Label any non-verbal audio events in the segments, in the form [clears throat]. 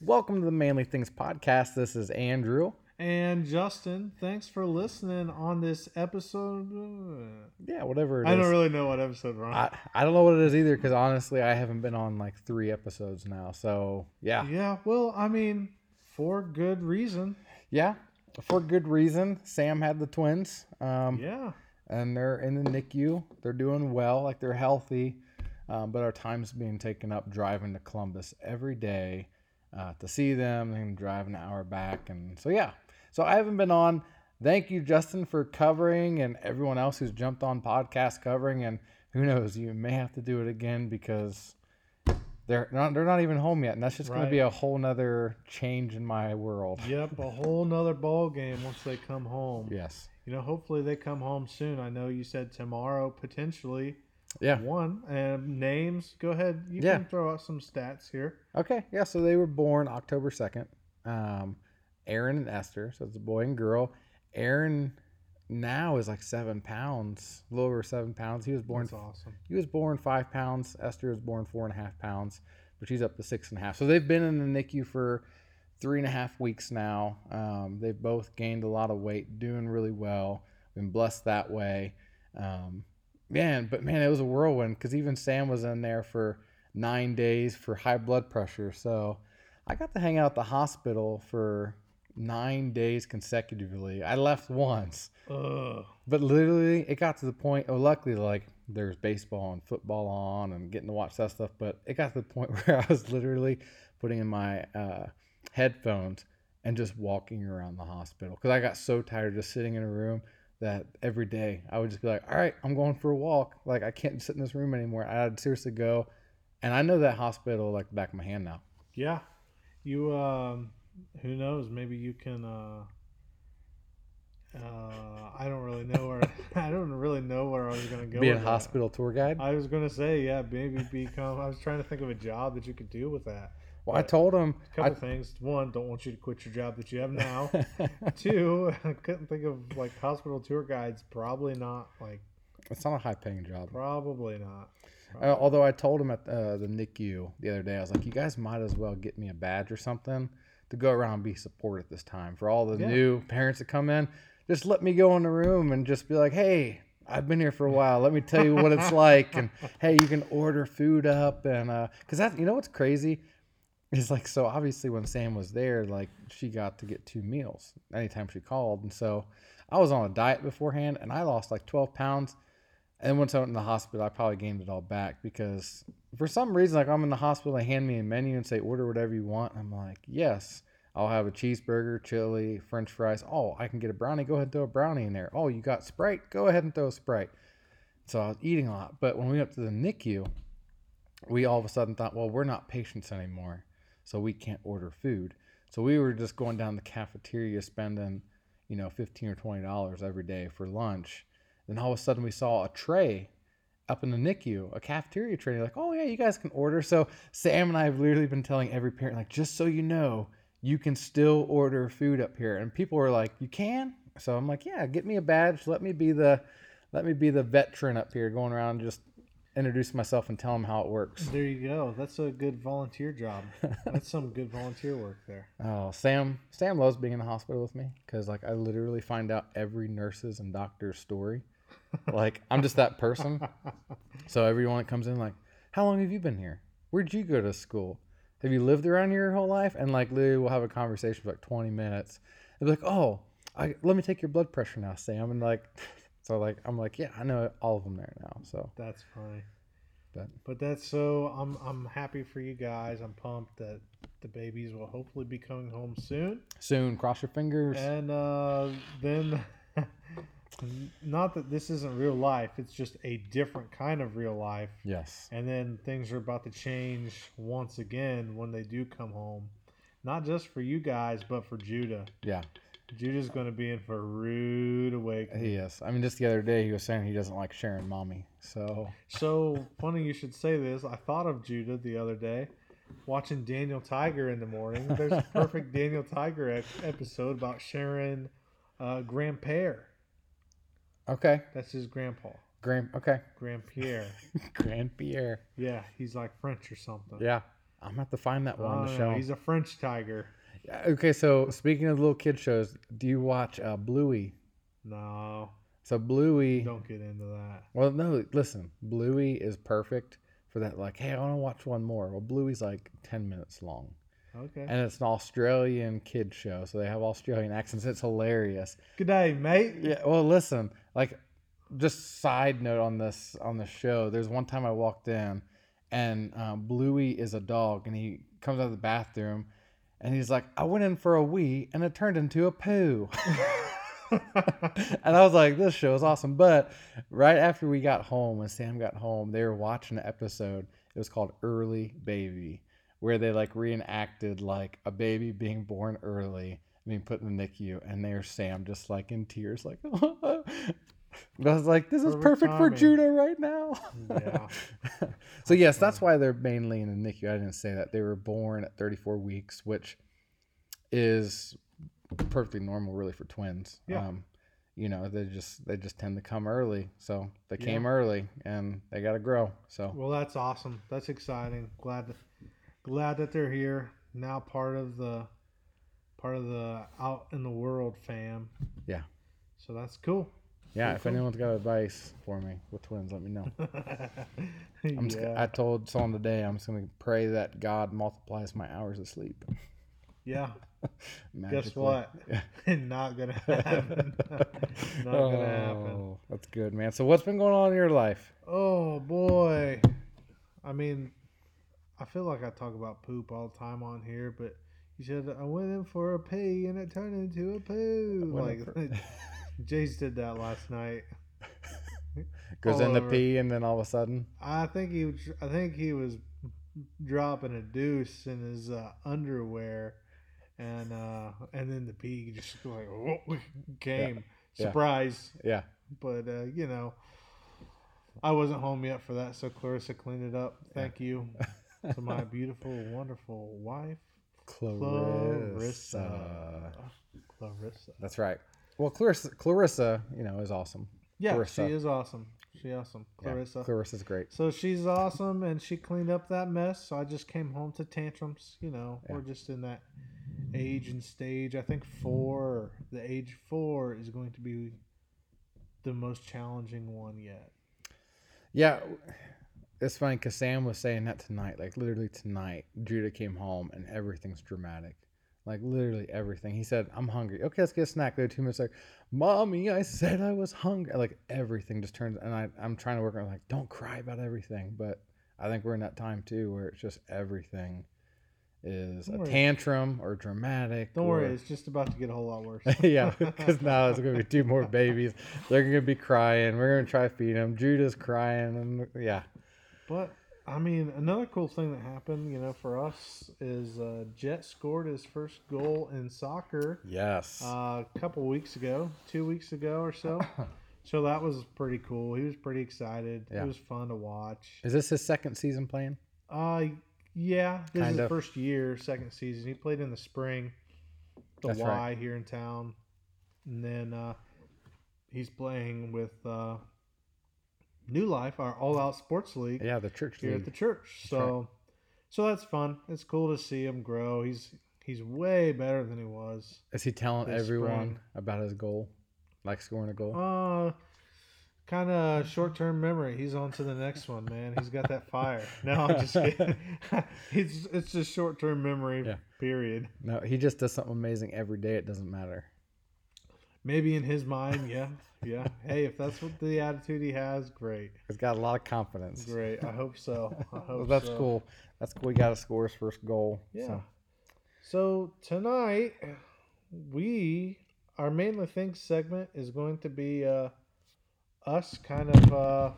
Welcome to the Manly Things Podcast. This is Andrew. And Justin, thanks for listening on this episode. Yeah, whatever it I is. don't really know what episode we're on. I, I don't know what it is either because honestly, I haven't been on like three episodes now. So, yeah. yeah, well, I mean, for good reason. Yeah. For good reason. Sam had the twins. Um, Yeah. and they're in the NICU. They're doing well, like they're healthy, um, but our time's being taken up driving to Columbus every day uh, to see them and drive an hour back. And so, yeah. So I haven't been on. Thank you, Justin, for covering, and everyone else who's jumped on podcast covering. And who knows, you may have to do it again because they're not they're not even home yet, and that's just going to be a whole nother change in my world. [laughs] Yep, a whole nother ball game once they come home. Yes. You know, hopefully they come home soon. I know you said tomorrow, potentially Yeah. one. And names, go ahead. You Yeah. can throw out some stats here. Okay, yeah. So they were born October second. Um, Aaron and Esther. So it's a boy and girl. Aaron now is like seven pounds, a little over seven pounds. He was born. That's awesome. He was born five pounds. Esther was born four and a half pounds, but she's up to six and a half. So they've been in the NICU for three and a half weeks now. Um, they've both gained a lot of weight, doing really well. Been blessed that way. Um, man, but man, it was a whirlwind because even Sam was in there for nine days for high blood pressure. So I got to hang out at the hospital for nine days consecutively. I left once. Ugh. But literally, it got to the point. Oh, luckily, like there's baseball and football on, and getting to watch that stuff. But it got to the point [laughs] where I was literally putting in my uh, headphones and just walking around the hospital because I got so tired just sitting in a room that every day I would just be like, "All right, I'm going for a walk. Like I can't sit in this room anymore. I'd seriously go." And I know that hospital like the back of my hand now. Yeah. You um who knows, maybe you can uh uh I don't really know where [laughs] I don't really know where I was gonna go. Be a with that. hospital tour guide. I was gonna say, yeah, maybe become I was trying to think of a job that you could do with that. Well, I told him. A couple things. One, don't want you to quit your job that you have now. [laughs] Two, I couldn't think of like hospital tour guides. Probably not like it's not a high paying job. probably not. Uh, although I told him at uh, the NICU the other day, I was like, you guys might as well get me a badge or something to go around and be supported this time. For all the Yeah. new parents that come in, just let me go in the room and just be like, hey, I've been here for a while. Let me tell you what it's [laughs] like. And hey, you can order food up. And because that, you know what's crazy? Is like, so obviously when Sam was there, like she got to get two meals anytime she called. And so I was on a diet beforehand and I lost like 12 pounds. And once I went in the hospital, I probably gained it all back because for some reason, like I'm in the hospital, they hand me a menu and say, order whatever you want. I'm like, yes, I'll have a cheeseburger, chili, french fries. Oh, I can get a brownie. Go ahead and throw a brownie in there. Oh, you got Sprite? Go ahead and throw a Sprite. So I was eating a lot. But when we went to the NICU, we all of a sudden thought, well, we're not patients anymore, so we can't order food. So we were just going down the cafeteria spending, you know, 15 or $20 every day for lunch. Then all of a sudden we saw a tray up in the NICU, a cafeteria tray. Like, oh yeah, you guys can order. So Sam and I have literally been telling every parent, like, just so you know, you can still order food up here. And people were like, you can? So I'm like, yeah, get me a badge. Let me be the, let me be the veteran up here, going around just introduce myself and tell them how it works. There you go. That's a good volunteer job. [laughs] That's some good volunteer work there. Oh, Sam! Sam loves being in the hospital with me because, like, I literally find out every nurse's and doctor's story. [laughs] Like, I'm just that person. So everyone that comes in, like, how long have you been here? Where'd you go to school? Have you lived around here your whole life? And like, literally, we'll have a conversation for like 20 minutes. They'll be like, oh, I, let me take your blood pressure now, Sam. And like, [laughs] so like, I'm like, yeah, I know all of them there now. So, That's funny. but But that's so I'm I'm happy for you guys. I'm pumped that the babies will hopefully be coming home soon. soon, cross your fingers. And uh, then [laughs] not that this isn't real life, it's just a different kind of real life. yes. And then things are about to change once again when they do come home. Not just for you guys, but for Judah. Yeah. Judah's going to be in for a rude awakening. He is. I mean, just the other day, he was saying he doesn't like sharing mommy. So, So funny you should say this. I thought of Judah the other day, watching Daniel Tiger in the morning. There's a [laughs] perfect Daniel Tiger episode about sharing uh, grandpere. okay. That's his grandpa, Grand, okay. Grandpierre. [laughs] Grand Pierre. Yeah, he's like French or something. Yeah. I'm gonna have to find that one on the show. he's a French tiger. Yeah, Okay, so speaking of little kid shows, do you watch uh, Bluey? No, So Bluey. don't get into that. Well, no, listen, Bluey is perfect for that. Like, hey, I want to watch one more. Well, Bluey's like ten minutes long, Okay. and it's an Australian kid show, so they have Australian accents. It's hilarious. Good day, mate. Yeah. Well, listen, like, just side note on this on the show. There's one time I walked in, and um, Bluey is a dog, and he comes out of the bathroom, and he's like, "I went in for a wee, and it turned into a poo." [laughs] and I was like, this show is awesome. But right after we got home, when Sam got home, they were watching an episode. It was called Early Baby, where they like reenacted like a baby being born early, being put in the NICU, and there's Sam just like in tears, like, [laughs] But I was like, this is Perfect perfect for. Judah right now. Yeah. [laughs] so yes, that's why they're mainly in the NICU. I didn't say that. They were born at 34 weeks, which is perfectly normal really for twins. Yeah. Um, you know, they just they just tend to come early. So they Yeah. came early and they got to grow. So Well, that's awesome. That's exciting. Glad glad that they're here now. Part of the part of the out in the world fam. Yeah. So that's cool. Yeah, if cool. anyone's got advice for me with twins, let me know. [laughs] I'm just, yeah. I told someone today I'm just gonna pray that God multiplies my hours of sleep. yeah. [laughs] Guess what? Yeah. [laughs] Not gonna happen. Not gonna happen. Oh, That's good, man. So what's been going on in your life? Oh boy. I mean, I feel like I talk about poop all the time on here, but you said I went in for a pee and it turned into a poo. Like Jace did that last night. [laughs] Goes all in the pee and then all of a sudden, I think he was, I think he was dropping a deuce in his uh, underwear, and uh, and then the pee just like whoa, [laughs] came Yeah. surprise. yeah. But uh, you know, I wasn't home yet for that, so Clarissa cleaned it up. Thank you to my [laughs] beautiful, wonderful wife, Clarissa. Clarissa. Clarissa. That's right. Well, Clarissa, Clarissa, you know, is awesome. Yeah, Clarissa. she is awesome. She awesome, Yeah, Clarissa. Clarissa's great. So she's awesome, and she cleaned up that mess. So I just came home to tantrums. You know, Yeah. we're just in that age and stage. I think four, the age four, is going to be the most challenging one yet. Yeah, it's funny because Sam was saying that tonight. Like literally tonight, Judah came home and everything's dramatic. Like literally everything. He said, "I'm hungry." Okay, let's get a snack. There, two minutes like, "Mommy, I said I was hungry." Like everything just turns, and I, I'm trying to work on like, don't cry about everything. But I think we're in that time too where it's just everything is Don't a worry. tantrum or dramatic. Don't or- worry, it's just about to get a whole lot worse. [laughs] yeah, [laughs] because now it's gonna be two more babies. They're gonna be crying. We're gonna try to feed them. Judah's crying, and yeah, But I mean, another cool thing that happened, you know, for us is uh, Jet scored his first goal in soccer yes, uh, a couple weeks ago, two weeks ago or so. [coughs] So that was pretty cool. He was pretty excited. Yeah. It was fun to watch. is this his second season playing? Uh, yeah, this is Kind his first year, second season. He played in the spring, the That's Y right. here in town, and then uh, he's playing with uh, New Life, our all-out sports league Yeah, the church here at the church. So, so that's fun. It's cool to see him grow. He's he's way better than he was. Is he telling everyone spring. about his goal, like scoring a goal? Uh kind of short-term memory. He's on to the next one, man. He's got that fire. No, I'm just [laughs] kidding. [laughs] it's it's just short-term memory. Yeah. Period. No, he just does something amazing every day. It doesn't matter. Maybe in his mind, yeah, yeah. Hey, if that's what the attitude he has, great, He's got a lot of confidence. great. I hope so. I [laughs] hope Well, that's so. cool. That's cool. He got to score his first goal. Yeah. So. So tonight, we our manly things segment is going to be uh, us kind of uh,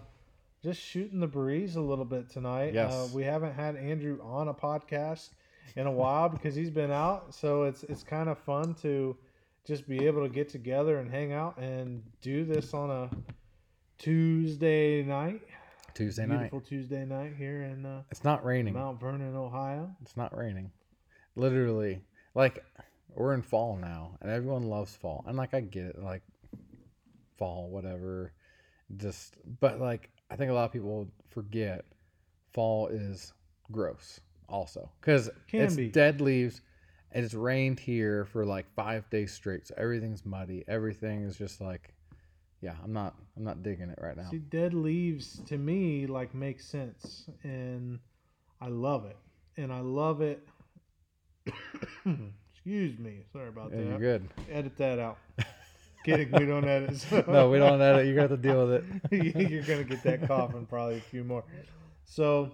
just shooting the breeze a little bit tonight. Yes. Uh, we haven't had Andrew on a podcast in a while because he's been out, so it's it's kind of fun to just be able to get together and hang out and do this on a Tuesday night. Tuesday night. Beautiful Tuesday night here in uh, It's not raining. Mount Vernon, Ohio. It's not raining. Literally, like we're in fall now, and everyone loves fall. And like I get it, like fall, whatever. Just, but like I think a lot of people forget fall is gross. also because it's be. dead leaves and it's rained here for like five days straight so everything's muddy everything is just like yeah i'm not i'm not digging it right now See, dead leaves to me like make sense, and I love it, and I love it. [coughs] Excuse me, sorry about yeah, that. you're good Edit that out. [laughs] Kidding, we don't edit. so- [laughs] no we don't edit you got to deal with it [laughs] You're gonna get that cough and probably a few more. So,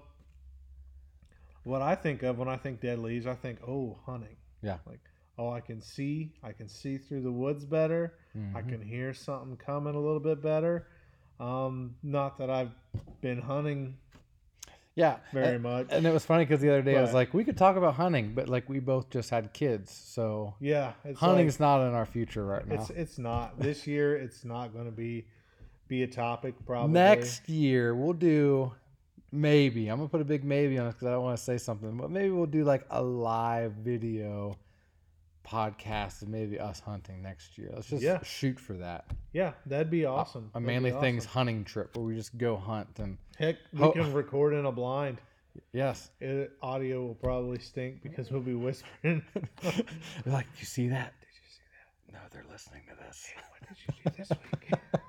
what I think of when I think dead leaves, I think, oh, hunting. Yeah. Like, oh, I can see, I can see through the woods better. I Mhm. can hear something coming a little bit better. Um, not that I've been hunting yeah very and, much. and it was funny because the other day i was like we could talk about hunting but like we both just had kids so yeah, hunting's like- not in our future right now it's it's not this year. It's not going to be be a topic probably Next year we'll do maybe. I'm gonna put a big maybe on it because I don't want to say something, but maybe we'll do like a live video podcast of maybe us hunting next year. Let's just Yeah. shoot for that. Yeah, that'd be awesome. A That'd manly things awesome. hunting trip where we just go hunt and Heck, we Ho- can record in a blind. yes. It, audio will probably stink because we'll be whispering. [laughs] Like, you see that? Did you see that? No, they're listening to this. what did you do this week?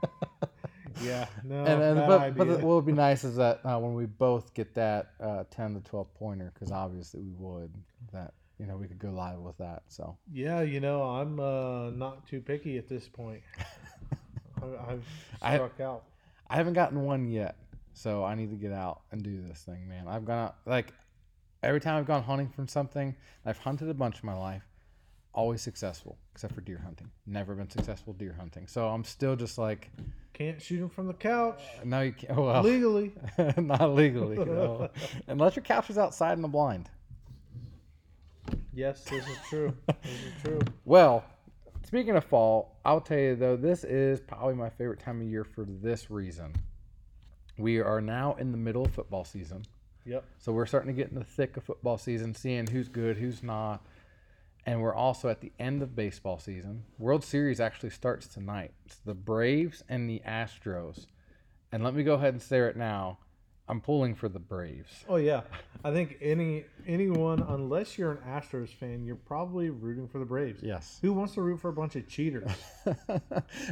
[laughs] yeah, no, and, and bad but, but idea. what would be [laughs] nice is that uh, when we both get that uh, 10 to 12 pointer, because obviously we would, that you know we could go live with that. So yeah, you know, I'm uh, not too picky at this point. [laughs] I, I've I- struck out. I haven't gotten one yet, so I need to get out and do this thing, man. I've gone out like every time I've gone hunting from something. I've hunted a bunch in my life, always successful except for deer hunting. Never been successful deer hunting. So I'm still just like, Can't shoot him from the couch uh, no, you can't. Oh, well, legally. [laughs] not legally, no. [laughs] unless your couch is outside in the blind. Yes, this is true. This is true. Well, speaking of fall, I'll tell you though, this is probably my favorite time of year for this reason. We are now in the middle of football season. Yep. So we're starting to get in the thick of football season, seeing who's good, who's not. And we're also at the end of baseball season. World Series actually starts tonight. It's the Braves and the Astros. And let me go ahead and say it now, I'm pulling for the Braves. Oh yeah, I think any anyone, unless you're an Astros fan, you're probably rooting for the Braves. Yes. Who wants to root for a bunch of cheaters? [laughs] well,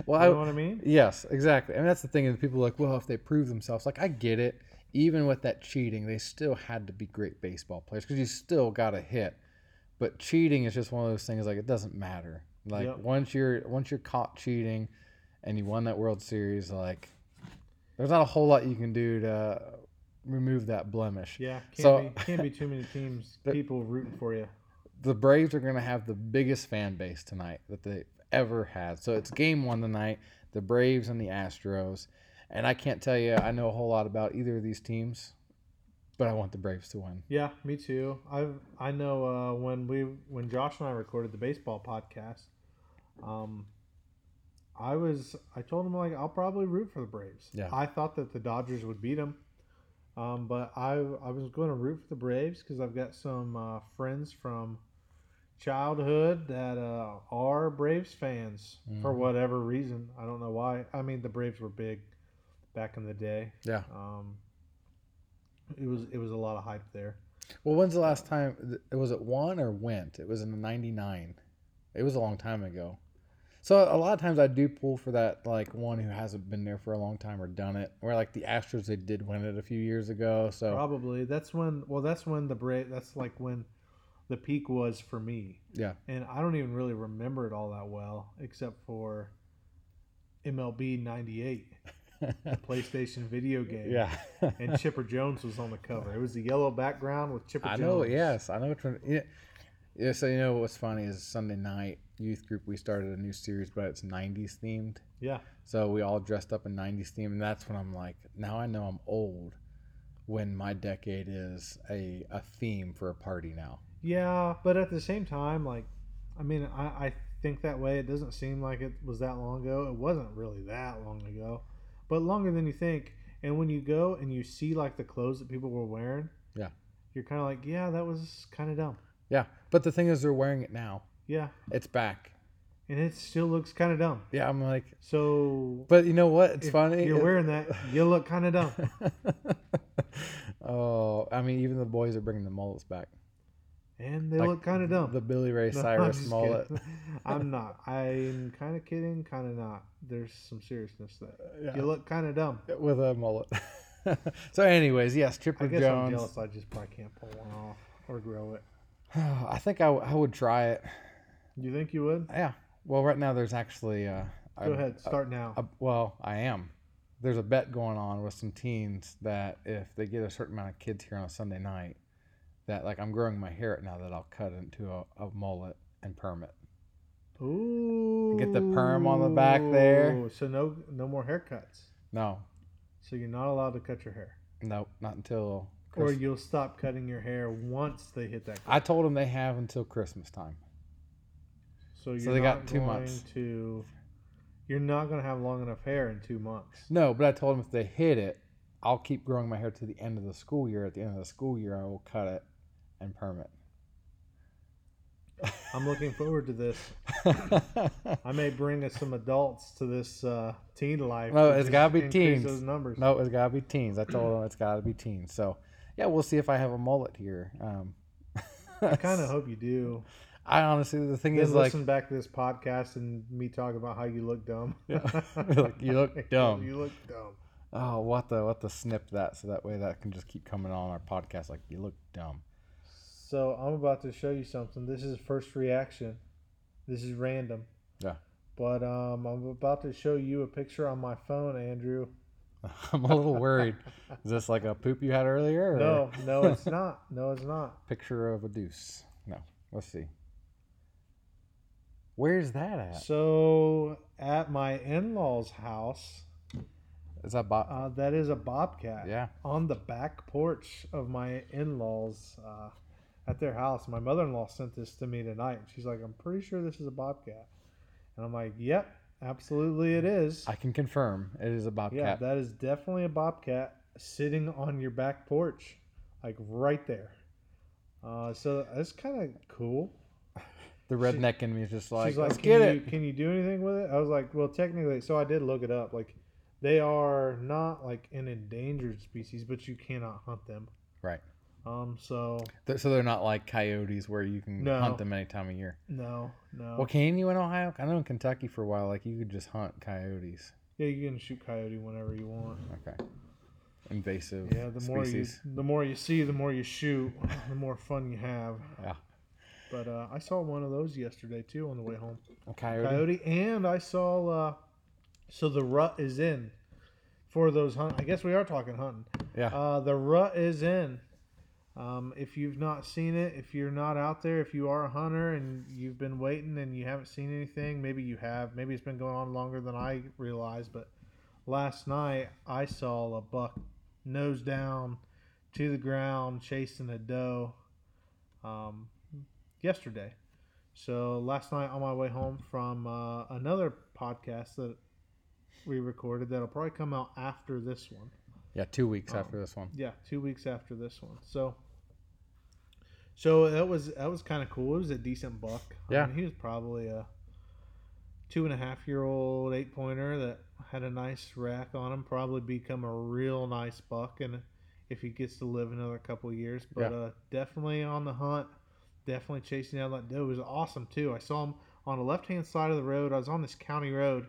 You I, know what I mean? Yes, exactly. I And that's the thing is people are like, well, if they prove themselves, like I get it. Even with that cheating, they still had to be great baseball players because you still got to hit. But cheating is just one of those things like it doesn't matter. Like Yep. once you're once you're caught cheating, and you won that World Series, like there's not a whole lot you can do to remove that blemish. Yeah, can't So- be can't be too many teams, [laughs] The- people rooting for you. the Braves are going to have the biggest fan base tonight that they've ever had. So it's game one tonight, the Braves and the Astros. And I can't tell you I know a whole lot about either of these teams, but I want the Braves to win. Yeah, me too. I I know uh, when we when Josh and I recorded the baseball podcast, um, I was I told him like I'll probably root for the Braves. Yeah. I thought that the Dodgers would beat them, um, but I I was going to root for the Braves because I've got some uh, friends from childhood that uh, are Braves fans for Mhm. whatever reason. I don't know why. I mean, the Braves were big back in the day. Yeah. Um, it was it was a lot of hype there. Well, when's the last time? It was it one or went? It was in '99. It was a long time ago. So a lot of times I do pull for that like one who hasn't been there for a long time or done it. Or like the Astros, they did win it a few years ago. So Probably that's when. Well, that's when the break. That's like when the peak was for me. Yeah. And I don't even really remember it all that well, except for MLB '98, [laughs] the [laughs] PlayStation video game. yeah. And Chipper Jones was on the cover. It was the yellow background with Chipper I Jones. know. Yes, I know which one. Yeah, yeah. So you know what's funny is Sunday night youth group we started a new series, but it's '90s themed. Yeah. So we all dressed up in '90s theme, and that's when I'm like, now I know I'm old. When my decade is a a theme for a party now. Yeah, but at the same time, like, I mean, I, I think that way. It doesn't seem like it was that long ago. It wasn't really that long ago, but longer than you think. And when you go and you see like the clothes that people were wearing, Yeah. you're kind of like, yeah, that was kind of dumb. Yeah, but the thing is, they're wearing it now. Yeah, It's back. and it still looks kind of dumb. Yeah, I'm like, So, but you know what? It's if funny. You're wearing that, you look kind of dumb. [laughs] oh, I mean, even the boys are bringing the mullets back. And they Like, look kind of dumb. The Billy Ray No, [laughs] Cyrus mullet. [laughs] I'm not. I'm kind of kidding, kind of not. There's some seriousness there. Yeah. You look kind of dumb. with a mullet. [laughs] so, anyways, yes, I Chipper guess I'm jealous. I just probably can't pull one off or grow it. [sighs] I think I, w- I would try it. You think you would? Yeah. Well, right now there's actually. Uh, Go a- ahead. Start now. a- well, I am. There's a bet going on with some teens that if they get a certain amount of kids here on a Sunday night, that like I'm growing my hair now that I'll cut into a, a mullet and perm it. Ooh. Get the perm on the back there. So no, no more haircuts. No, So you're not allowed to cut your hair, no, not until. or you'll stop cutting your hair once they hit that. I told them they have until Christmas time. So you're so they not got two going months. to. You're not going to have long enough hair in two months. No, but I told them if they hit it, I'll keep growing my hair to the end of the school year. At the end of the school year, I will cut it and perm I'm looking forward to this. [laughs] I may bring us some adults to this uh, teen life. No, it's gotta be teens. Those numbers. no, it's gotta be teens. I told them it's gotta be teens. So, yeah, we'll see if I have a mullet here. Um, I [laughs] kind of hope you do. I honestly, the thing Then is, like, listen back to this podcast and me talk about how you look dumb. [laughs] Like, you look dumb. you look dumb. oh, what the, what the snip that so that way that can just keep coming on our podcast. Like, you look dumb. So I'm about to show you something. This is first reaction. This is random. Yeah. But um, I'm about to show you a picture on my phone, Andrew. [laughs] I'm a little worried. Is this like a poop you had earlier? Or No, [laughs] no, it's not. No, it's not. Picture of a deuce. No, let's see. Where's that at? So at my in-laws' house, Is that Bob? uh, that is a bobcat. yeah. on the back porch of my in-laws uh, at their house. My mother-in-law sent this to me tonight. And She's like, "I'm pretty sure this is a bobcat," and I'm like, "Yep, absolutely, it is." I can confirm it is a bobcat. yeah, that is definitely a bobcat sitting on your back porch, like right there. Uh, so that's kind of cool. [laughs] the redneck in me is just like, She's like, let's get you, it. Can you do anything with it? I was like, well, technically, so I did look it up. Like, they are not like an endangered species, but you cannot hunt them. Right. Um. So They're- So they're not like coyotes where you can No. hunt them any time of year. no, no. Well, can you in Ohio? I know in Kentucky for a while, like you could just hunt coyotes. Yeah, you can shoot coyote whenever you want. Okay. Invasive Yeah, the more species. you the more you see, the more you shoot, the more fun you have. Yeah. But uh, I saw one of those yesterday too on the way home. A coyote. Coyote, and I saw. Uh, so the rut is in for those hunt. I guess we are talking hunting. Yeah. Uh, the rut is in. Um, if you've not seen it, if you're not out there, if you are a hunter and you've been waiting and you haven't seen anything, maybe you have. Maybe it's been going on longer than I realized. But last night I saw a buck nose down to the ground chasing a doe. Um, yesterday. So last night on my way home from uh, another podcast that we recorded that'll probably come out after this one. Yeah, two weeks Um, after this one. Yeah, two weeks after this one. So, so that was that was kind of cool. It was a decent buck. I Yeah. mean, he was probably a two and a half year old eight pointer that had a nice rack on him. Probably become a real nice buck, and if he gets to live another couple of years, but Yeah. uh, definitely on the hunt. Definitely chasing down that doe. It was awesome too. I saw him on the left hand side of the road. I was on this county road,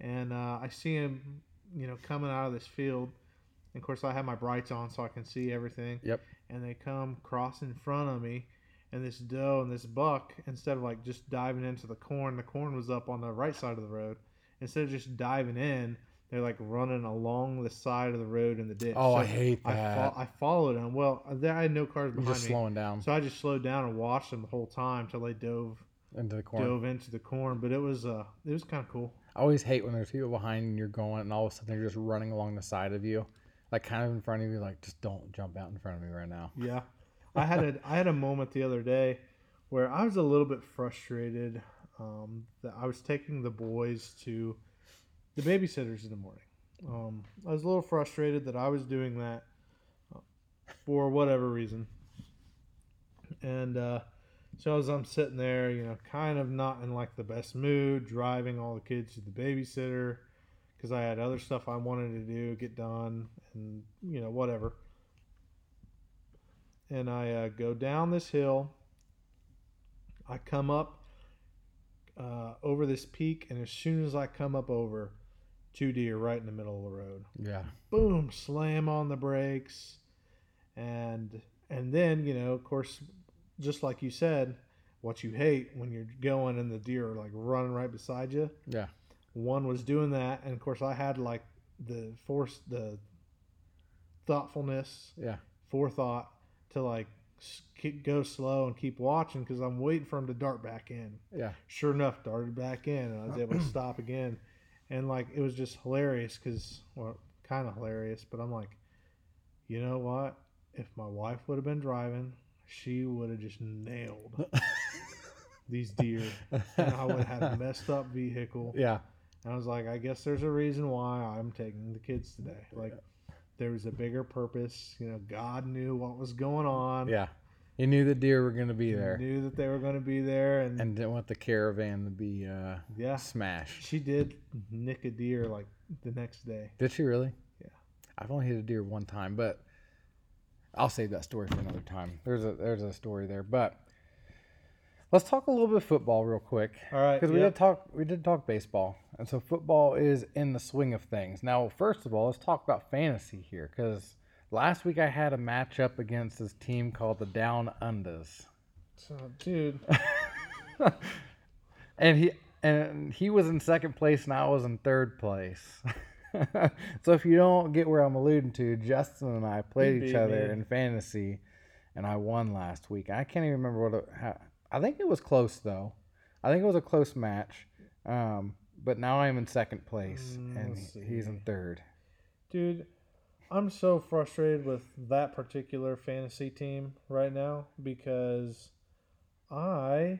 and uh, I see him, you know, coming out of this field. And of course, I have my brights on so I can see everything. Yep. And they come cross in front of me, and this doe and this buck, instead of like just diving into the corn, the corn was up on the right side of the road. Instead of just diving in, they're like running along the side of the road in the ditch. Oh, I So hate I, that. fo- I followed them. Well, I had no cars You're behind just me, slowing down so I just slowed down and watched them the whole time till they dove into the corn. dove into the corn. But it was uh, it was kind of cool. I always hate when there's people behind and you're going, and all of a sudden they're just running along the side of you, like kind of in front of you. Like, just don't jump out in front of me right now. Yeah, I had a [laughs] I had a moment the other day where I was a little bit frustrated um, that I was taking the boys to the babysitters in the morning. Um, I was a little frustrated that I was doing that uh, for whatever reason, and uh, so as I'm sitting there, you know, kind of not in like the best mood, driving all the kids to the babysitter because I had other stuff I wanted to do, get done, and you know whatever. and I uh, go down this hill. I come up uh, over this peak, and as soon as I come up over, two deer right in the middle of the road. Yeah. Boom! Slam on the brakes, and and then you know, of course, just like you said, what you hate when you're going and the deer are like running right beside you. Yeah. One was doing that, and of course, I had like the force, the thoughtfulness, Yeah. forethought to like go slow and keep watching because I'm waiting for him to dart back in. Yeah. Sure enough, darted back in, and I was able to [clears throat] stop again. And like it was just hilarious because, well, kind of hilarious, but I'm like, you know what? If my wife would have been driving, she would have just nailed [laughs] these deer, and I would have had a messed up vehicle. Yeah. And I was like, I guess there's a reason why I'm taking the kids today. Like, there was a bigger purpose. You know, God knew what was going on. Yeah. He knew the deer were going to be He there Knew that they were going to be there, and, and didn't want the caravan to be uh, yeah, smashed. she did nick a deer like the next day. Did she really? Yeah. I've only hit a deer one time, but I'll save that story for another time. There's a there's a story there, but let's talk a little bit of football real quick All right, because we yeah. did talk we did talk baseball, and so football is in the swing of things. Now, first of all, let's talk about fantasy here because last week I had a matchup against this team called the Down Undas. So, dude, [laughs] and he and he was in second place and I was in third place. [laughs] so if you don't get where I'm alluding to, Justin and I played each other me. in fantasy, and I won last week. I can't even remember what. It, how, I think it was close though. I think it was a close match. Um, but now I'm in second place, Mm, and he's in third. dude, I'm so frustrated with that particular fantasy team right now because I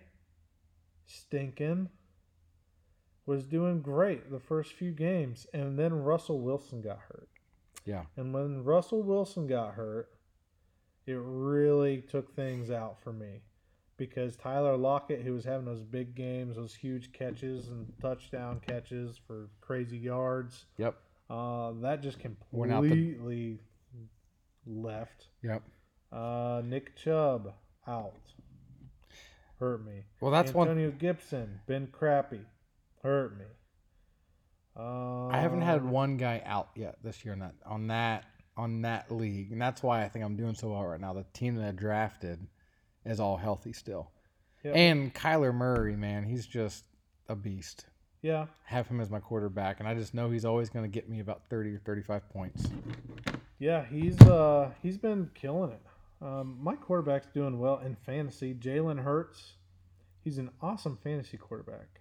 stinking was doing great the first few games, and then Russell Wilson got hurt. Yeah. And when Russell Wilson got hurt, it really took things out for me because Tyler Lockett, who was having those big games, those huge catches and touchdown catches for crazy yards, Yep. uh, that just out the- completely left. Yep. Uh, Nick Chubb out, hurt me. Well, that's one. Antonio Gibson been crappy, hurt me. Uh, I haven't had one guy out yet this year on that on that on that league, and that's why I think I'm doing so well right now. The team that I drafted is all healthy still, Yep. and Kyler Murray, man, he's just a beast. yeah, Have him as my quarterback, and I just know he's always going to get me about 30 or 35 points. Yeah, he's uh he's been killing it. Um, my quarterback's doing well in fantasy. Jalen Hurts, he's an awesome fantasy quarterback.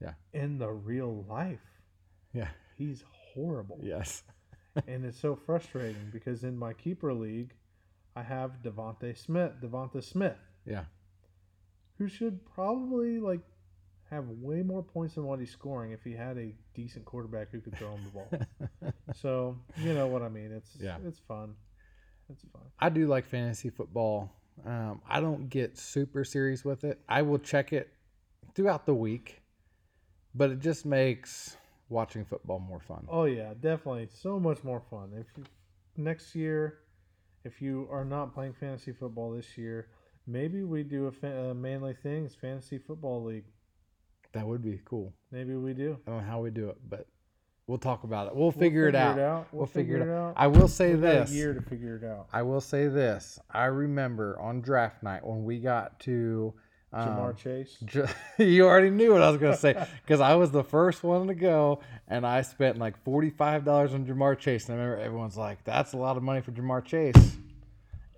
Yeah. In the real life, Yeah. he's horrible, Yes. and it's so frustrating because in my keeper league, I have Devonte Smith, Devonta Smith, Yeah. who should probably like have way more points than what he's scoring if he had a decent quarterback who could throw him the ball. [laughs] so you know what I mean. It's Yeah. it's fun. It's fun. I do like fantasy football. Um, I don't get super serious with it. I will check it throughout the week, but it just makes watching football more fun. Oh yeah, definitely. So much more fun. If you, next year, if you are not playing fantasy football this year, maybe we do a, fa- a manly things fantasy football league. That would be cool. Maybe we do. I don't know how we do it, but we'll talk about it. We'll We'll figure, it, out. We'll, We'll figure it out. I will say We've this. a year to figure it out. I will say this. I remember on draft night when we got to um, Ja'Marr Chase. [laughs] Ju- [laughs] you already knew what I was going to say because I was the first one to go, and I spent like forty five dollars on Ja'Marr Chase. And I remember everyone's like, "That's a lot of money for Ja'Marr Chase."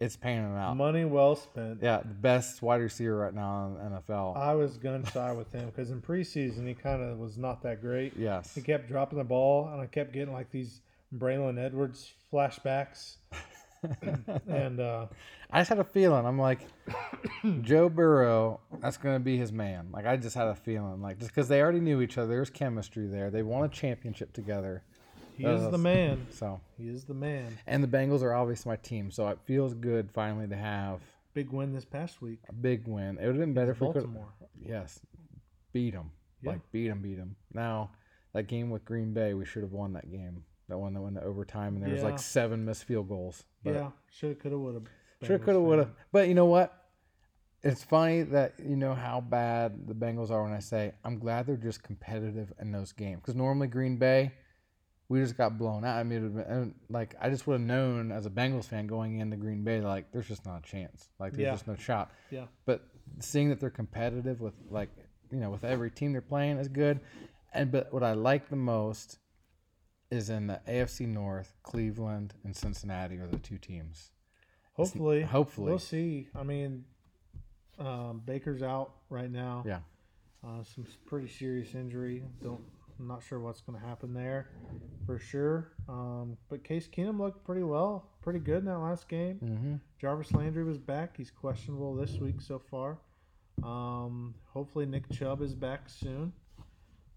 It's panning out. Money well spent. Yeah, the best wide receiver right now in the NFL. I was gun shy with him because in preseason he kind of was not that great. yes. He kept dropping the ball, and I kept getting like these Braylon Edwards flashbacks. [laughs] and uh, I just had a feeling. I'm like, [coughs] Joe Burrow, that's going to be his man. Like, I just had a feeling. Like, just because they already knew each other, there's chemistry there. They won a championship together. he is the man. So, He is the man. and the Bengals are obviously my team. So it feels good finally to have Big win this past week. a big win. It would have been better could. Baltimore. Yes, beat them. Yeah. Like beat them, beat them. Now that game with Green Bay, we should have won that game. That one that went to overtime, and there was Yeah. like seven missed field goals. But yeah, should have, could have, would have. Sure, could have, would have. But you know what? It's funny that you know how bad the Bengals are when I say I'm glad they're just competitive in those games. Because normally Green Bay, we just got blown out. I mean, it would've been, and, like I just would have known as a Bengals fan going into Green Bay, like there's just not a chance. Like there's Yeah. just no shot. Yeah. But seeing that they're competitive with like you know with every team they're playing is good. And but what I like the most is in the AFC North, Cleveland and Cincinnati are the two teams. Hopefully, hopefully. we'll see. I mean, um, Baker's out right now. Yeah. Uh, some pretty serious injury. Don't. I'm not sure what's going to happen there, for sure. Um, but Case Keenum looked pretty well, pretty good in that last game. Mm-hmm. Jarvis Landry was back. He's questionable this week so far. Um, hopefully Nick Chubb is back soon.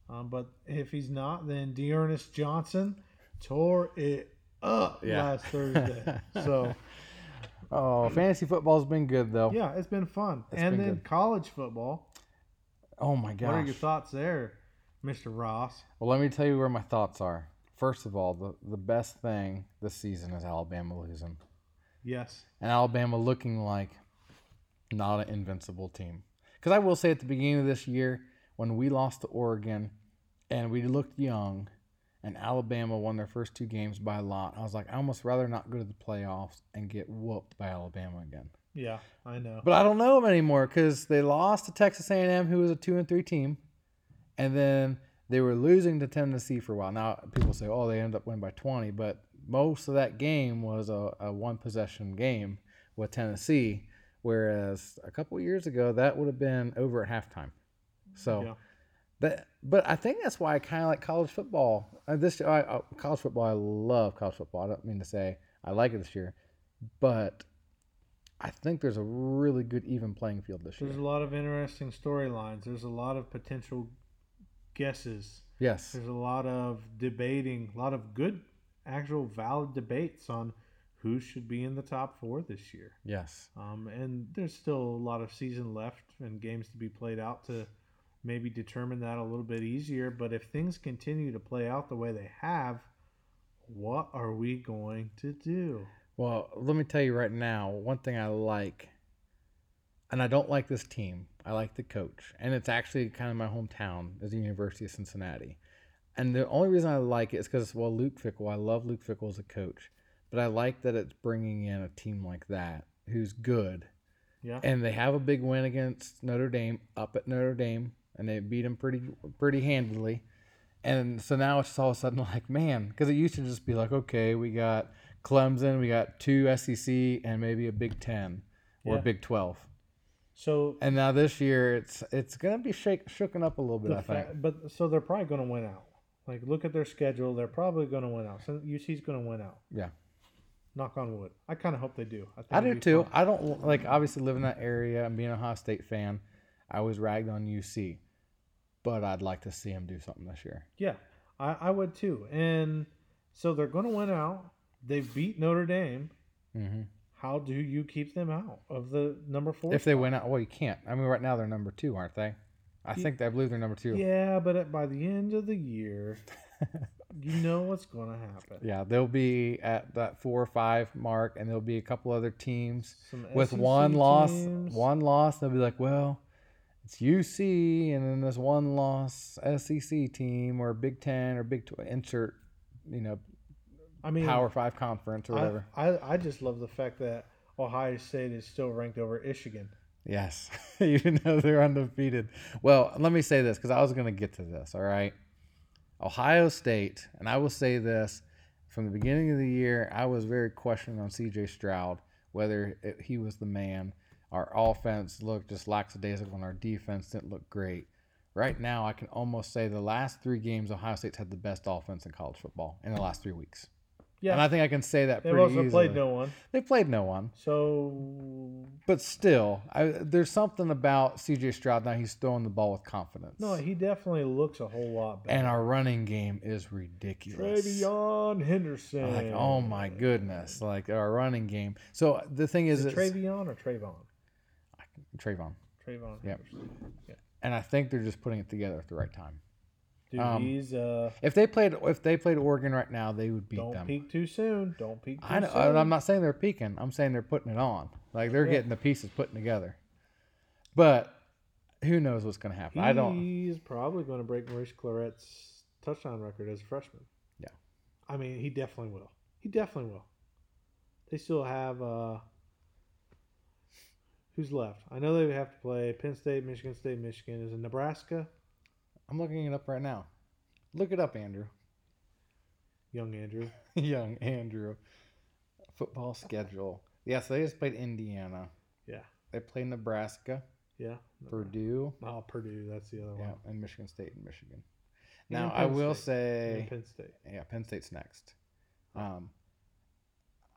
Um, but if he's not, then D'Ernest Johnson tore it up Yeah. last Thursday. [laughs] so Oh, fantasy football's been good though. yeah, it's been fun. It's and been then good. college football. Oh my gosh. What are your thoughts there, Mr. Ross? well, let me tell you where my thoughts are. First of all, the, the best thing this season is Alabama losing. Yes. And Alabama looking like not an invincible team. Because I will say at the beginning of this year, when we lost to Oregon and we looked young and Alabama won their first two games by a lot, I was like, I almost rather not go to the playoffs and get whooped by Alabama again. Yeah, I know. But I don't know them anymore because they lost to Texas A&M, who was a two and three team, and then they were losing to Tennessee for a while. Now people say, "Oh, they ended up winning by 20," but most of that game was a, a one possession game with Tennessee, whereas a couple years ago that would have been over at halftime. So. Yeah. That, but I think that's why I kind of like college football. Uh, this I, uh, college football, I love college football. I don't mean to say I like it this year, but I think there's a really good even playing field this year. There's a lot of interesting storylines. There's a lot of potential guesses. Yes, There's a lot of debating, a lot of good, actual valid debates on who should be in the top four this year. yes, Um, and there's still a lot of season left and games to be played out to maybe determine that a little bit easier. But if things continue to play out the way they have, what are we going to do? Well, let me tell you right now, one thing I like, and I don't like this team. I like the coach, and it's actually kind of my hometown is the University of Cincinnati. And the only reason I like it is because well, Luke Fickell. I love Luke Fickell as a coach, but I like that it's bringing in a team like that who's good, Yeah. and they have a big win against Notre Dame up at Notre Dame, and they beat them pretty pretty handily. And so now it's just all of a sudden [laughs] like, man, because it used to just be like, okay, we got Clemson, we got two SEC, and maybe a Big Ten or Yeah. Big Twelve. So And now this year, it's it's gonna be shake shooken up a little bit. I think. fa- but so they're probably going to win out. Like look at their schedule, they're probably going to win out. So UC's going to win out. Yeah, Knock on wood. I kind of hope they do. I, think I do too. fun. I don't like obviously live in that area and being a Ohio State fan. I was ragged on UC, but I'd like to see them do something this year. Yeah, I, I would too. And so they're going to win out. They beat Notre Dame. hmm How do you keep them out of the number four? If they win out, well, you can't. I mean, right now they're number two, aren't they? I Ye- think I believe they're number two. Yeah, but at, by the end of the year, [laughs] you know what's going to happen. Yeah, they'll be at that four or five mark, and there'll be a couple other teams Some with SEC one loss. One loss, they'll be like, well, it's UC, and then this one loss SEC team or Big Ten or Big. Insert, you know, I mean, Power Five conference or I, whatever. I, I just love the fact that Ohio State is still ranked over Michigan. Yes, even though they're undefeated. Well, let me say this because I was going to get to this. All right, Ohio State, and I will say this from the beginning of the year, I was very questioning on C.J. Stroud whether it, he was the man. Our offense looked just lackadaisical, and our defense didn't look great. Right now, I can almost say the last three games, Ohio State's had the best offense in college football in the last three weeks. Yeah, And I think I can say that they've pretty also easily. played no one. They played no one. So But still, I, there's something about CJ Stroud now. He's throwing the ball with confidence. no, he definitely looks a whole lot better. and our running game is ridiculous. Travion Henderson. Like, oh my goodness! Like our running game. So the thing is, Is it Travion or Trayvon? Trayvon, Trayvon. Yep. Henderson. and I think they're just putting it together at the right time. Dude, Um, he's uh. If they played, if they played Oregon right now, they would beat Don't them. peak too soon. Don't peak too I know, soon. I'm not saying they're peaking. I'm saying they're putting it on. Like they're Yeah. getting the pieces putting together. But who knows what's going to happen? I don't. He's probably going to break Maurice Clarett's touchdown record as a freshman. Yeah. I mean, he definitely will. He definitely will. They still have uh who's left? I know they have to play Penn State, Michigan State, Michigan. Is it Nebraska? I'm looking it up right now. Look it up, Andrew. Young Andrew. [laughs] Young Andrew. Football schedule. Yes, they just played Indiana. Yeah. They played Nebraska, Yeah. Purdue, Oh, Purdue. That's the other one. yeah, one. and Michigan State and Michigan. And Now I will State. say, And Penn State. yeah, Penn State's next. Um,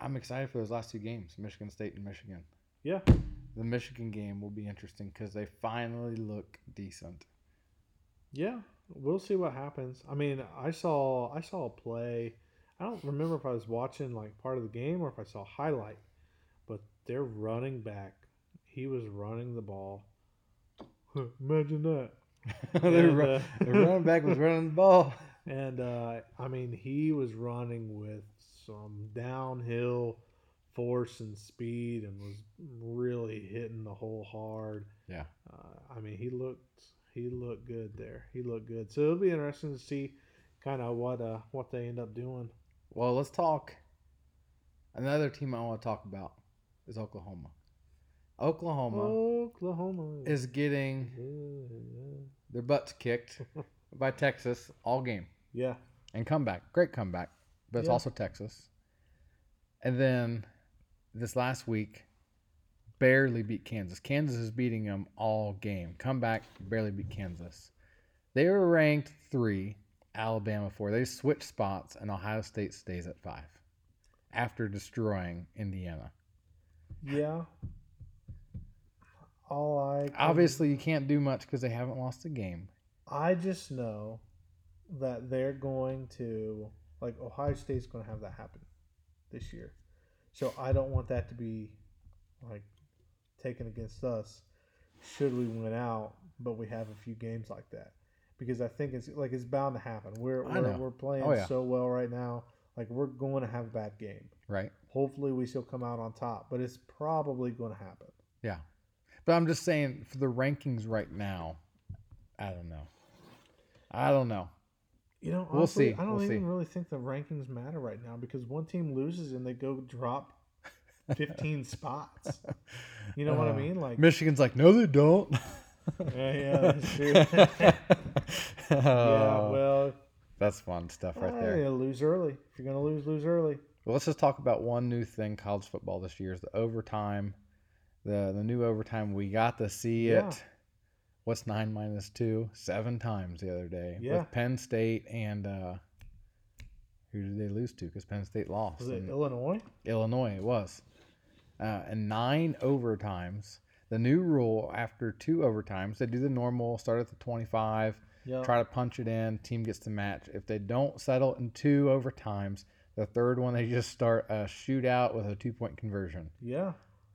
I'm excited for those last two games, Michigan State and Michigan. Yeah. The Michigan game will be interesting because they finally look decent. Yeah, we'll see what happens. I mean, I saw I saw a play. I don't remember if I was watching like part of the game or if I saw a highlight, but their running back, he was running the ball. [laughs] Imagine that. [laughs] their, And, uh, their running back was running the ball. [laughs] And uh, I mean, he was running with some downhill force and speed, and was really hitting the hole hard. Yeah. Uh, I mean, he looked he looked good there. He looked good. So it'll be interesting to see kind of what uh what they end up doing. Well, let's talk. Another team I want to talk about is Oklahoma. Oklahoma Oklahoma is getting their butts kicked [laughs] by Texas all game yeah, and comeback. Great comeback, but it's Yeah. also Texas. And then this last week, barely beat Kansas. Kansas is beating them all game. Come back, barely beat Kansas. They were ranked three, Alabama four. They switched spots, and Ohio State stays at five after destroying Indiana. yeah. All I can- Obviously, you can't do much because they haven't lost a game. I just know that they're going to like Ohio State's going to have that happen this year. So I don't want that to be like taken against us should we win out, but we have a few games like that. Because I think it's like it's bound to happen. We're we're, we're playing Oh, yeah. so well right now. Like we're going to have a bad game. Right? Hopefully we still come out on top, but it's probably going to happen. Yeah. But I'm just saying, for the rankings right now, I don't know. I don't know. You know, We'll see. I don't We'll even see. really think the rankings matter right now because one team loses and they go drop 15 [laughs] spots. You know what I Uh, mean? Like, Michigan's like, no, they don't. yeah, yeah, [laughs] that's true. yeah, Oh, well, that's fun stuff right eh, there. lose early. If you're gonna lose, lose early. Well, let's just talk about one new thing college football this year is the overtime. The the new overtime. We got to see Yeah. it. What's nine minus two? Seven times the other day Yeah. with Penn State and uh, who did they lose to? Because Penn State lost. Was it Illinois? Illinois, it was. Uh, and nine overtimes. The new rule after two overtimes, they do the normal start at the 25, Yeah. try to punch it in, team gets to match. If they don't settle in two overtimes, the third one, they just start a shootout with a two point conversion. Yeah.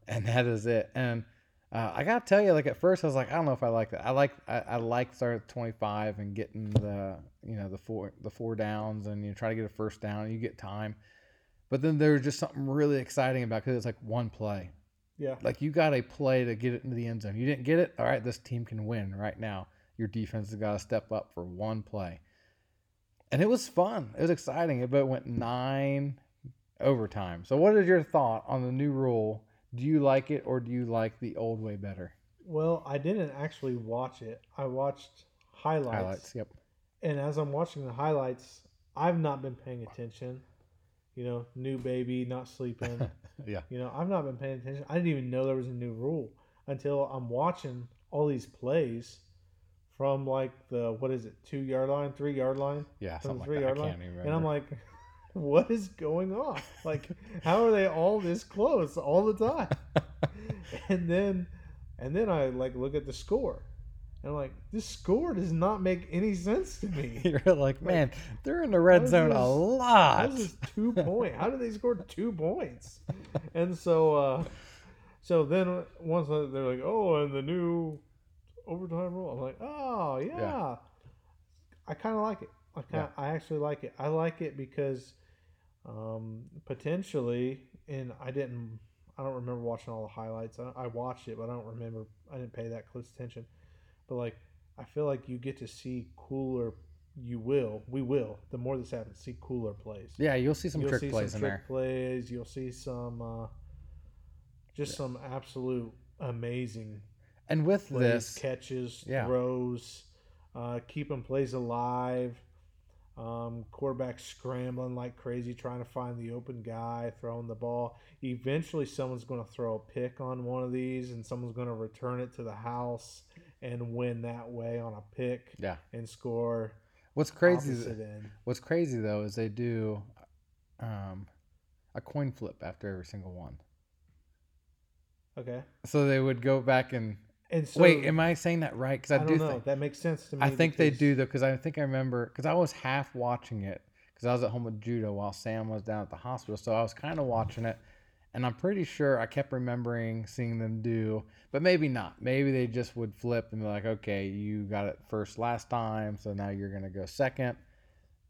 And that is it. And uh, I got to tell you, like at first, I was like, I don't know if I like that. I like I, I like starting at 25 and getting the you know the four the four downs and you try to get a first down and you get time. But then there's just something really exciting about because it's like one play. Yeah. Like you got a play to get it into the end zone. You didn't get it. All right, this team can win right now. Your defense has got to step up for one play. And it was fun. It was exciting. But it went nine overtime. So what is your thought on the new rule? Do you like it or do you like the old way better? Well, I didn't actually watch it. I watched highlights. Highlights. Yep. And as I'm watching the highlights, I've not been paying attention. You know, new baby, not sleeping. [laughs] Yeah. You know, I've not been paying attention. I didn't even know there was a new rule until I'm watching all these plays from like the what is it, two yard line, three yard line, Yeah. from the like three that. yard line, and I'm like, [laughs] what is going on? Like, how are they all this close all the time? [laughs] and then, and then I like look at the score, and I'm like, this score does not make any sense to me. [laughs] You're like, man, they're in the red zone a lot. This is two [laughs] point. How did they score two points? And so, uh, so then once they're like, oh, and the new overtime rule, I'm like, oh yeah. Yeah. I kind of like it. I kind I actually like it. I like it because um, potentially, and I didn't. I don't remember watching all the highlights. I, I watched it, but I don't remember. I didn't pay that close attention. But like, I feel like you get to see cooler. You will. We will. The more this happens, see cooler plays. Yeah, you'll see some You'll trick see plays some in trick there. plays. You'll see some. Uh, just some absolute amazing And with plays, this, catches, Yeah. throws, uh, keeping plays alive. Um, quarterback scrambling like crazy, trying to find the open guy, throwing the ball. Eventually, someone's going to throw a pick on one of these, and someone's going to return it to the house and win that way on a pick yeah. and score. What's crazy? end. What's crazy though is they do um, a coin flip after every single one. Okay, So they would go back and and so wait. Am I saying that right? Because I, I, don't know. think that makes sense to me. I think they do though. Because I think I remember because I was half watching it because I was at home with Judah while Sam was down at the hospital. So I was kind of watching it, and I'm pretty sure I kept remembering seeing them do, but maybe not. Maybe they just would flip and be like, "Okay, you got it first last time, so now you're gonna go second.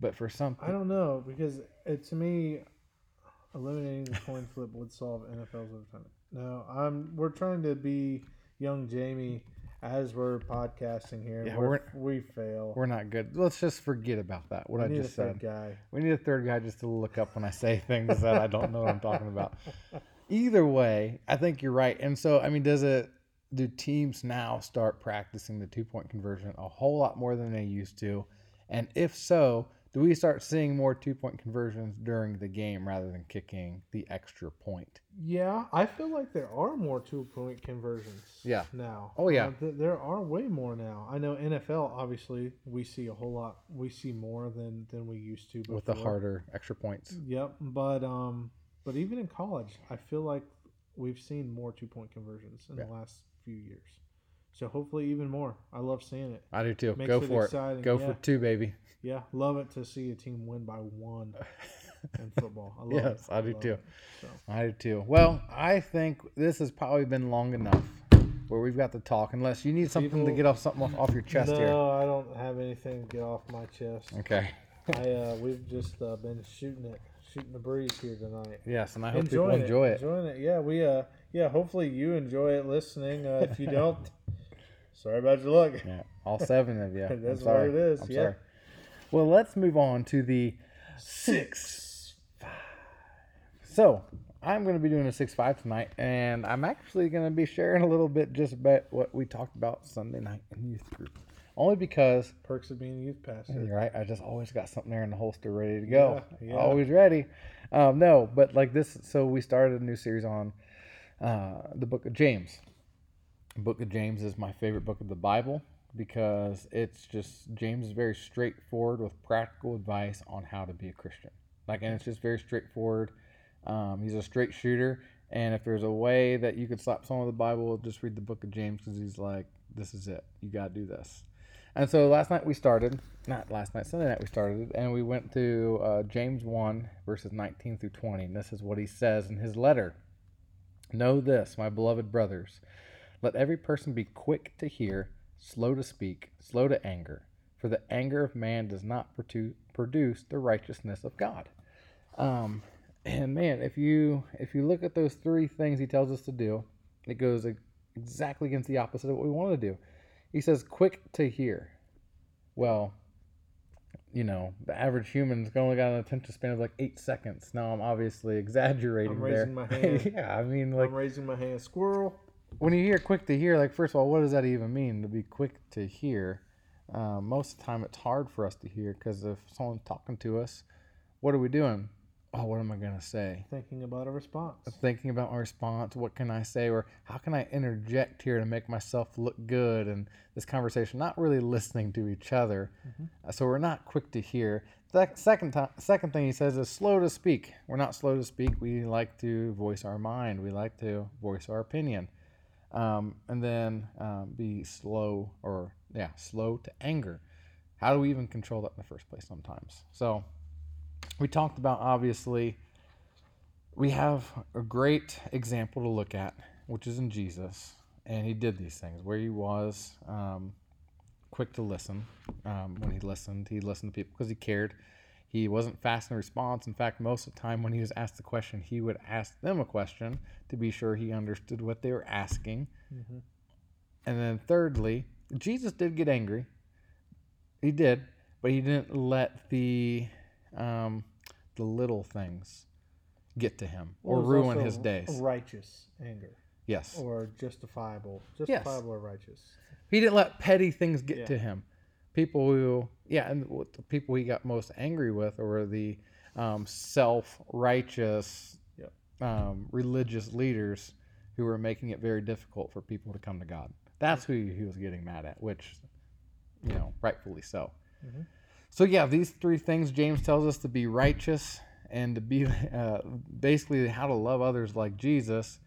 But for some, I don't know because it, to me, eliminating the coin flip would solve NFL's overtime. No, I'm. We're trying to be young Jamie as we're podcasting here. Yeah, we're, we fail. we're not good. Let's just forget about that. What we I need just a third said. guy. We need a third guy just to look up when I say things that I don't know what I'm talking about. [laughs] Either way, I think you're right. And so, I mean, does it? Do teams now start practicing the two point conversion a whole lot more than they used to? And if so, do we start seeing more two point conversions during the game rather than kicking the extra point? Yeah, I feel like there are more two point conversions. Yeah. Now. Oh, yeah. Uh, th- there are way more now. I know NFL. Obviously, we see a whole lot. We see more than than we used to before. With the harder extra points. Yep, but um, but even in college, I feel like we've seen more two point conversions in Yeah. the last few years. So hopefully, even more. I love seeing it. I do too. Makes Go it for exciting, it. Go yeah. for two, baby. Yeah, love it to see a team win by one [laughs] in football. I love Yes, it. I do too. it. So I do too. Well, I think this has probably been long enough where we've got to talk. Unless you need something to get off something off, off your chest no, here. No, I don't have anything to get off my chest. Okay. I uh, we've just uh, been shooting it, shooting the breeze here tonight. Yes, and I hope enjoying people enjoy it. Enjoying it. Yeah, we uh yeah, hopefully you enjoy it listening. Uh, if you don't, sorry about your luck. Yeah, all seven of you. [laughs] That's what it is, I'm yeah. sorry. Well, let's move on to the Six. five. So I'm going to be doing a six five tonight, and I'm actually going to be sharing a little bit just about what we talked about Sunday night in youth group. Only because Perks of being a youth pastor. You're right. I just always got something there in the holster ready to go. Yeah, yeah. Always ready. Um, no, but like this, so we started a new series on uh, the book of James. Book of James is my favorite book of the Bible because it's just, James is very straightforward with practical advice on how to be a Christian. Like, and it's just very straightforward. Um, he's a straight shooter. And if there's a way that you could slap someone with the Bible, just read the book of James because he's like, this is it. You got to do this. And so last night we started, not last night, Sunday night we started, and we went to uh, James 1, verses 19 through 20. And this is what he says in his letter Know this, my beloved brothers. Let every person be quick to hear, slow to speak, slow to anger. For the anger of man does not produce the righteousness of God. Um, and man, if you if you look at those three things he tells us to do, it goes exactly against the opposite of what we want to do. He says, quick to hear. Well, you know, the average human's only got an attention span of like eight seconds. Now I'm obviously [laughs] exaggerating I'm there. my [laughs] hand. yeah, I mean, like I'm raising my hand. Squirrel. When you hear quick to hear, like first of all, what does that even mean to be quick to hear? Um, most of the time, it's hard for us to hear because if someone's talking to us, what are we doing? Oh, what am I gonna say? Thinking about a response. thinking about my response. What can I say, or how can I interject here to make myself look good? And this conversation, not really listening to each other, Uh, so we're not quick to hear. The second time, second thing he says is slow to speak. We're not slow to speak. We like to voice our mind. We like to voice our opinion, um, and then um, be slow or yeah, slow to anger. How do we even control that in the first place? Sometimes. So we talked about obviously we have a great example to look at, which is in Jesus, and he did these things where he was um, quick to listen. Um, when he listened, he listened to people because he cared. He wasn't fast in response. In fact, most of the time when he was asked a question, he would ask them a question to be sure he understood what they were asking. Mhm. And then thirdly, Jesus did get angry. He did, but he didn't let the um, the little things get to him or Well, ruin his days. Righteous anger Yes. or justifiable, justifiable or righteous. He didn't let petty things get Yeah. to him. People who, yeah, and the people he got most angry with were the um, self-righteous, Yep. um, religious leaders who were making it very difficult for people to come to God. That's who he was getting mad at, which, you know, rightfully so. Mhm. So yeah, these three things James tells us to be righteous and to be [laughs] uh, basically how to love others like Jesus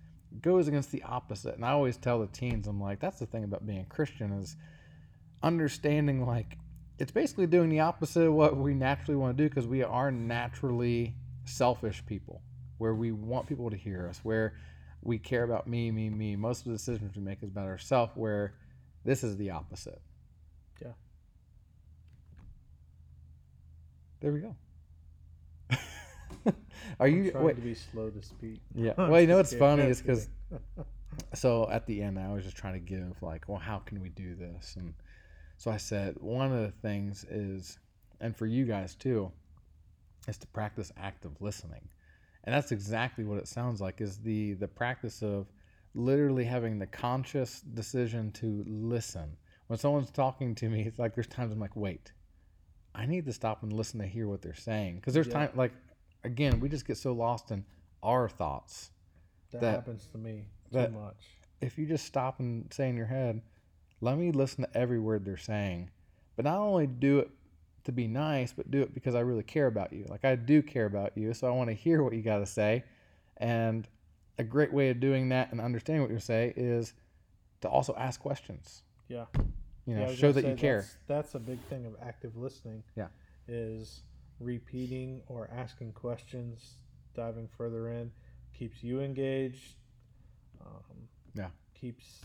goes against the opposite. And I always tell the teens, I'm like, that's the thing about being a Christian is understanding like it's basically doing the opposite of what we naturally want to do because we are naturally selfish people where we want people to hear us, where we care about me, me, me. Most of the decisions we make is about ourselves, where this is the opposite. Yeah. There we go. [laughs] are I'm you trying wait? to be slow to speak? Yeah. [laughs] Well, you know what's funny is because [laughs] so at the end I was just trying to give like, well, how can we do this? And so I said one of the things is, and for you guys too, is to practice active listening, and that's exactly what it sounds like. Is the the practice of literally having the conscious decision to listen. When someone's talking to me, it's like there's times I'm like, wait, I need to stop and listen to hear what they're saying because there's Yeah. time like, again, we just get so lost in our thoughts that, that- happens to me too much. if you just stop and say in your head, let me listen to every word they're saying, but not only do it to be nice, but do it because I really care about you. Like I do care about you, so I want to hear what you got to say. And a great way of doing that and understanding what you say is to also ask questions. Yeah. You know, Yeah, show that you say care. That's, that's a big thing of active listening. Yeah. Is repeating or asking questions, diving further in, keeps you engaged. Um, Yeah. Keeps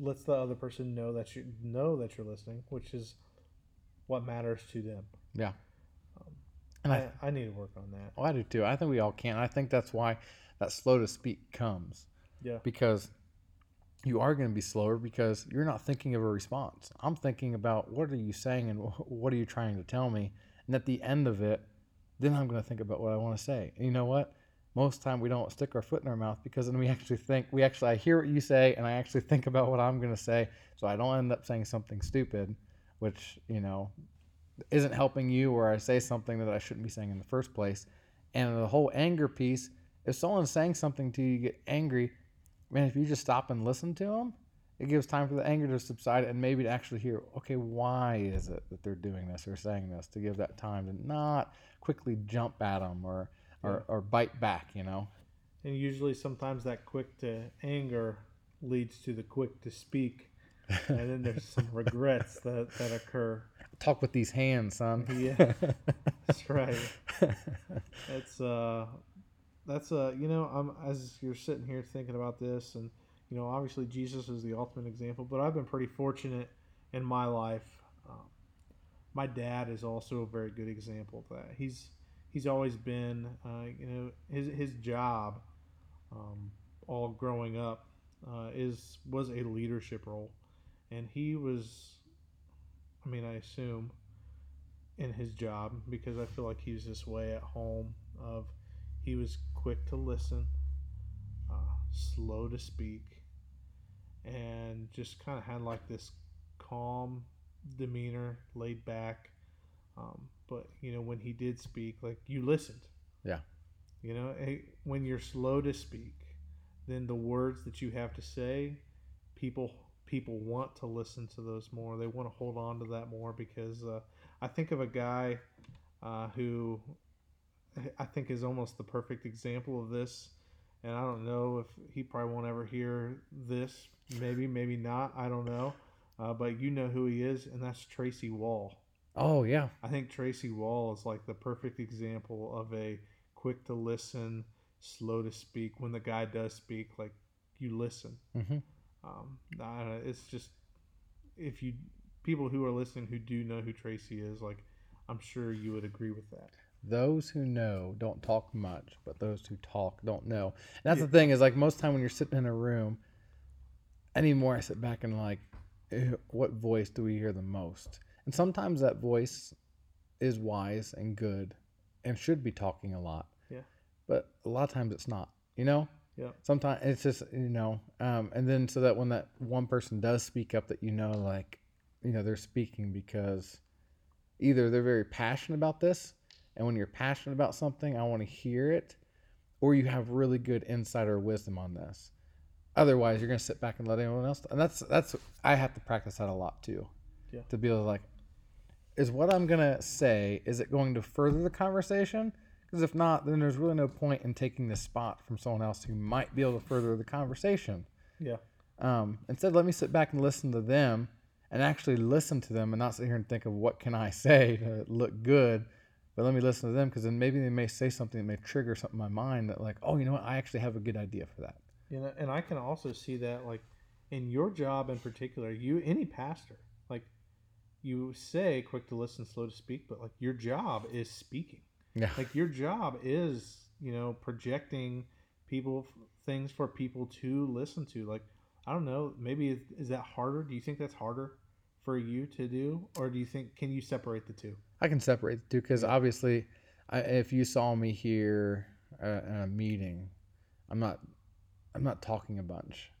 lets the other person know that you know that you're listening, which is what matters to them. Yeah. Um, And I, I, I need to work on that. oh, I do too. I think we all can. I think that's why that slow to speak comes. Yeah. because you are going to be slower because you're not thinking of a response. I'm thinking about what are you saying and what are you trying to tell me? And at the end of it, then I'm going to think about what I want to say. And you know what? Most time we don't stick our foot in our mouth because then we actually think we actually I hear what you say and I actually think about what I'm going to say, so I don't end up saying something stupid, which you know isn't helping you, or I say something that I shouldn't be saying in the first place. And the whole anger piece, if someone's saying something to you, you get angry, man, if you just stop and listen to them, it gives time for the anger to subside and maybe to actually hear, okay, why is it that they're doing this or saying this? To give that time to not quickly jump at them or or, or bite back, you know? And usually, sometimes that quick to anger leads to the quick to speak, and then there's some [laughs] regrets that that occur. Talk with these hands, son. Yeah. [laughs] That's right. That's uh, that's uh, you know, I'm as you're sitting here thinking about this, and you know, obviously Jesus is the ultimate example, but I've been pretty fortunate in my life. Um, my dad is also a very good example of that. He's he's always been, uh, you know, his his job, um, all growing up, uh, is was a leadership role, and he was, I mean, I assume, in his job because I feel like he was this way at home. Of he was quick to listen, uh, slow to speak, and just kind of had like this calm demeanor, laid back. Um, but you know, when he did speak, like you listened. Yeah. You know, eh, when you're slow to speak, then the words that you have to say, people people want to listen to those more. They want to hold on to that more because uh, I think of a guy uh, who I think is almost the perfect example of this. And I don't know if he probably won't ever hear this. Maybe, maybe not. I don't know. Uh, but you know who he is, and that's Tracy Wall. Oh, yeah. I think Tracy Wall is like the perfect example of a quick to listen, slow to speak. When the guy does speak, like you listen. hmm Um, know, it's just if you people who are listening who do know who Tracy is, like I'm sure you would agree with that. Those who know don't talk much, but those who talk don't know. And that's the thing is like most time when you're sitting in a room, anymore I sit back and like, eh, what voice do we hear the most? And sometimes that voice is wise and good, and should be talking a lot. Yeah. But a lot of times it's not. You know. Yeah. Sometimes it's just you know, um, and then so that when that one person does speak up, that you know, like, you know, they're speaking because either they're very passionate about this and when you're passionate about something i want to hear it or you have really good insight or wisdom on this otherwise you're going to sit back and let anyone else and that's that's i have to practice that a lot too Yeah. to be able to like is what i'm going to say is it going to further the conversation? Because if not then there's really no point in taking this spot from someone else who might be able to further the conversation. Yeah. um, instead let me sit back and listen to them and actually listen to them and not sit here and think of what can i [laughs] say to look good but let me listen to them because then maybe they may say something that may trigger something in my mind that like oh you know what? I actually have a good idea for that. You know, and I can also see that like in your job in particular, you any pastor, you say quick to listen, slow to speak, but like your job is speaking. yeah Like your job is, you know, projecting people things for people to listen to. Like I don't know, maybe is, is that harder? Do you think that's harder for you to do or do you think can you separate the two? i can separate the two because obviously I, if you saw me here uh, in a meeting i'm not i'm not talking a bunch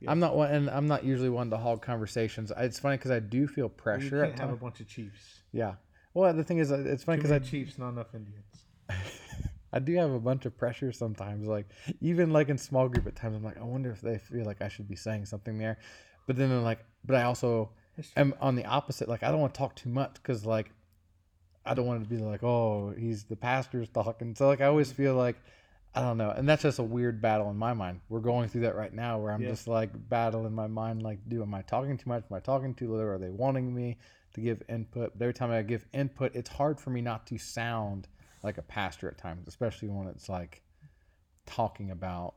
Yeah. i'm not one and i'm not usually one to hog conversations it's funny because i do feel pressure. You can't have a bunch of chiefs. yeah well the thing is uh, it's funny because i chiefs, not enough Indians. [laughs] I do have a bunch of pressure sometimes. Like even like in small group at times, I'm like, I wonder if they feel like I should be saying something there. But then I'm like, but I also am on the opposite. Like I don't want to talk too much because like I don't want to be like, oh, he's the pastor's talking. So like I always feel like I don't know, and that's just a weird battle in my mind. We're going through that right now, where I'm Yeah. just like battling my mind. Like, do am I talking too much? Am I talking too little? Are they wanting me to give input? But every time I give input, it's hard for me not to sound like a pastor at times, especially when it's like talking about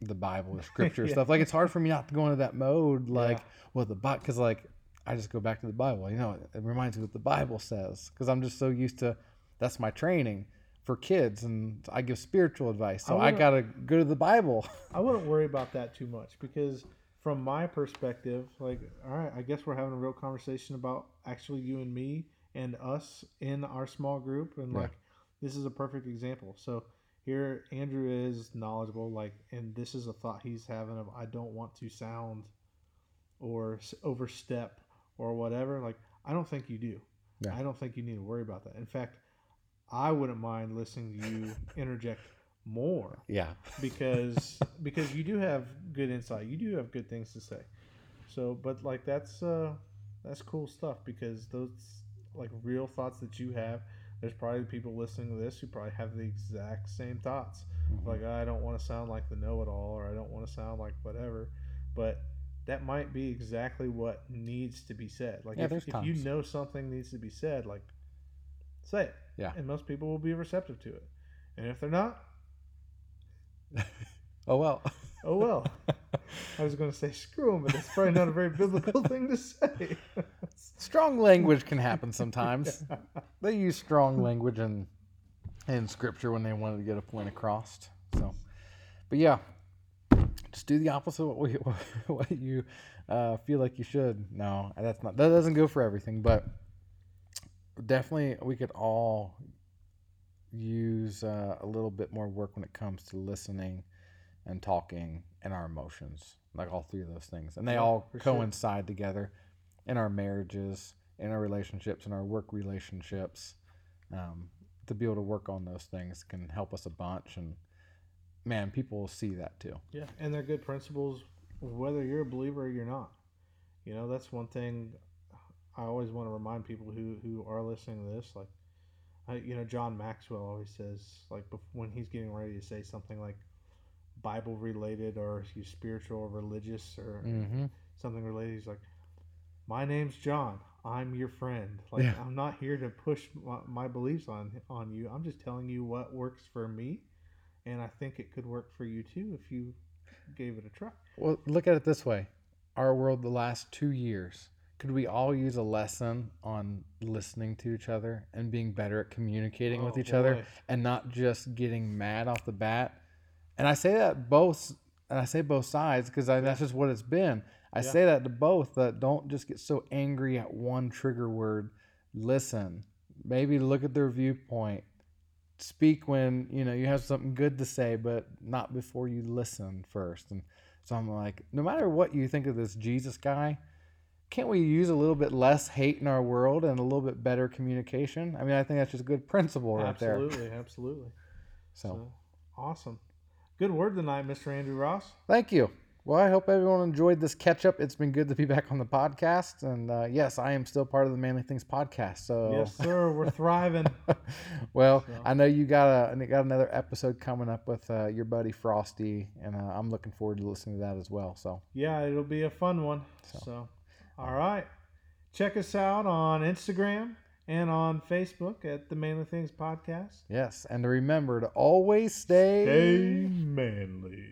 the Bible or [laughs] scripture Yeah. stuff. Like it's hard for me not to go into that mode. Like, Yeah. well, the Bible, because like I just go back to the Bible. You know, it reminds me what the Bible says because I'm just so used to that's my training for kids, and I give spiritual advice. So I I, gotta go to the Bible. [laughs] I wouldn't worry about that too much because from my perspective, like, all right, I guess we're having a real conversation about actually you and me and us in our small group, and Yeah. like, this is a perfect example. So here, Andrew is knowledgeable, like, and this is a thought he's having of I don't want to sound or overstep or whatever. Like, I don't think you do. Yeah. I don't think you need to worry about that. In fact, I wouldn't mind listening to you [laughs] interject more yeah, because [laughs] because you do have good insight. You do have good things to say. So, but like that's uh that's cool stuff because those like real thoughts that you have. There's probably people listening to this who probably have the exact same thoughts. Mhm. Like I don't want to sound like the know-it-all, or I don't want to sound like whatever. But that might be exactly what needs to be said. Like Yeah, if, if you know something needs to be said, like say it. Yeah. And most people will be receptive to it. And if they're not, [laughs] oh well. [laughs] Oh well. [laughs] I was going to say screw them, but that's probably not a very biblical thing to say. strong language can happen sometimes. They use strong language in in scripture when they wanted to get a point across. So, but yeah, just do the opposite of what we, what you uh, feel like you should. No, that's not that doesn't go for everything, but definitely we could all use uh, a little bit more work when it comes to listening and talking and our emotions, like all three of those things, and they Yeah, all for sure. coincide together in our marriages, in our relationships, in our work relationships. Um, to be able to work on those things can help us a bunch, and man, people will see that too. Yeah, and they're good principles whether you're a believer or you're not. You know, that's one thing I always want to remind people who who are listening to this like I, you know, John Maxwell always says like when he's getting ready to say something like Bible related or he's spiritual or religious or Mm-hmm. something related. He's like, "My name's John. I'm your friend. Like, Yeah. I'm not here to push my, my beliefs on on you. I'm just telling you what works for me, and I think it could work for you too if you gave it a try." Well, look at it this way: our world, the last two years, could we all use a lesson on listening to each other and being better at communicating with Oh, each other and not just getting mad off the bat? And I say that both, and I say both sides because that's just what it's been. I Yeah. say that to both that don't just get so angry at one trigger word. Listen, maybe look at their viewpoint. Speak when you know you have something good to say, but not before you listen first. And so I'm like, no matter what you think of this Jesus guy, can't we use a little bit less hate in our world and a little bit better communication? I mean, I think that's just a good principle right there. absolutely, absolutely. So, So awesome. Good word tonight, Mr. Andrew Ross. thank you. Well, I hope everyone enjoyed this catch up. It's been good to be back on the podcast. And uh, yes, I am still part of the Manly Things podcast. So, Yes, sir. We're thriving. [laughs] well, So- I know you got a got another episode coming up with uh, your buddy Frosty, and uh, I'm looking forward to listening to that as well. So, Yeah, it'll be a fun one. So. So, all right. Check us out on Instagram and on Facebook at the Manly Things Podcast. yes, and remember to always stay Stay manly.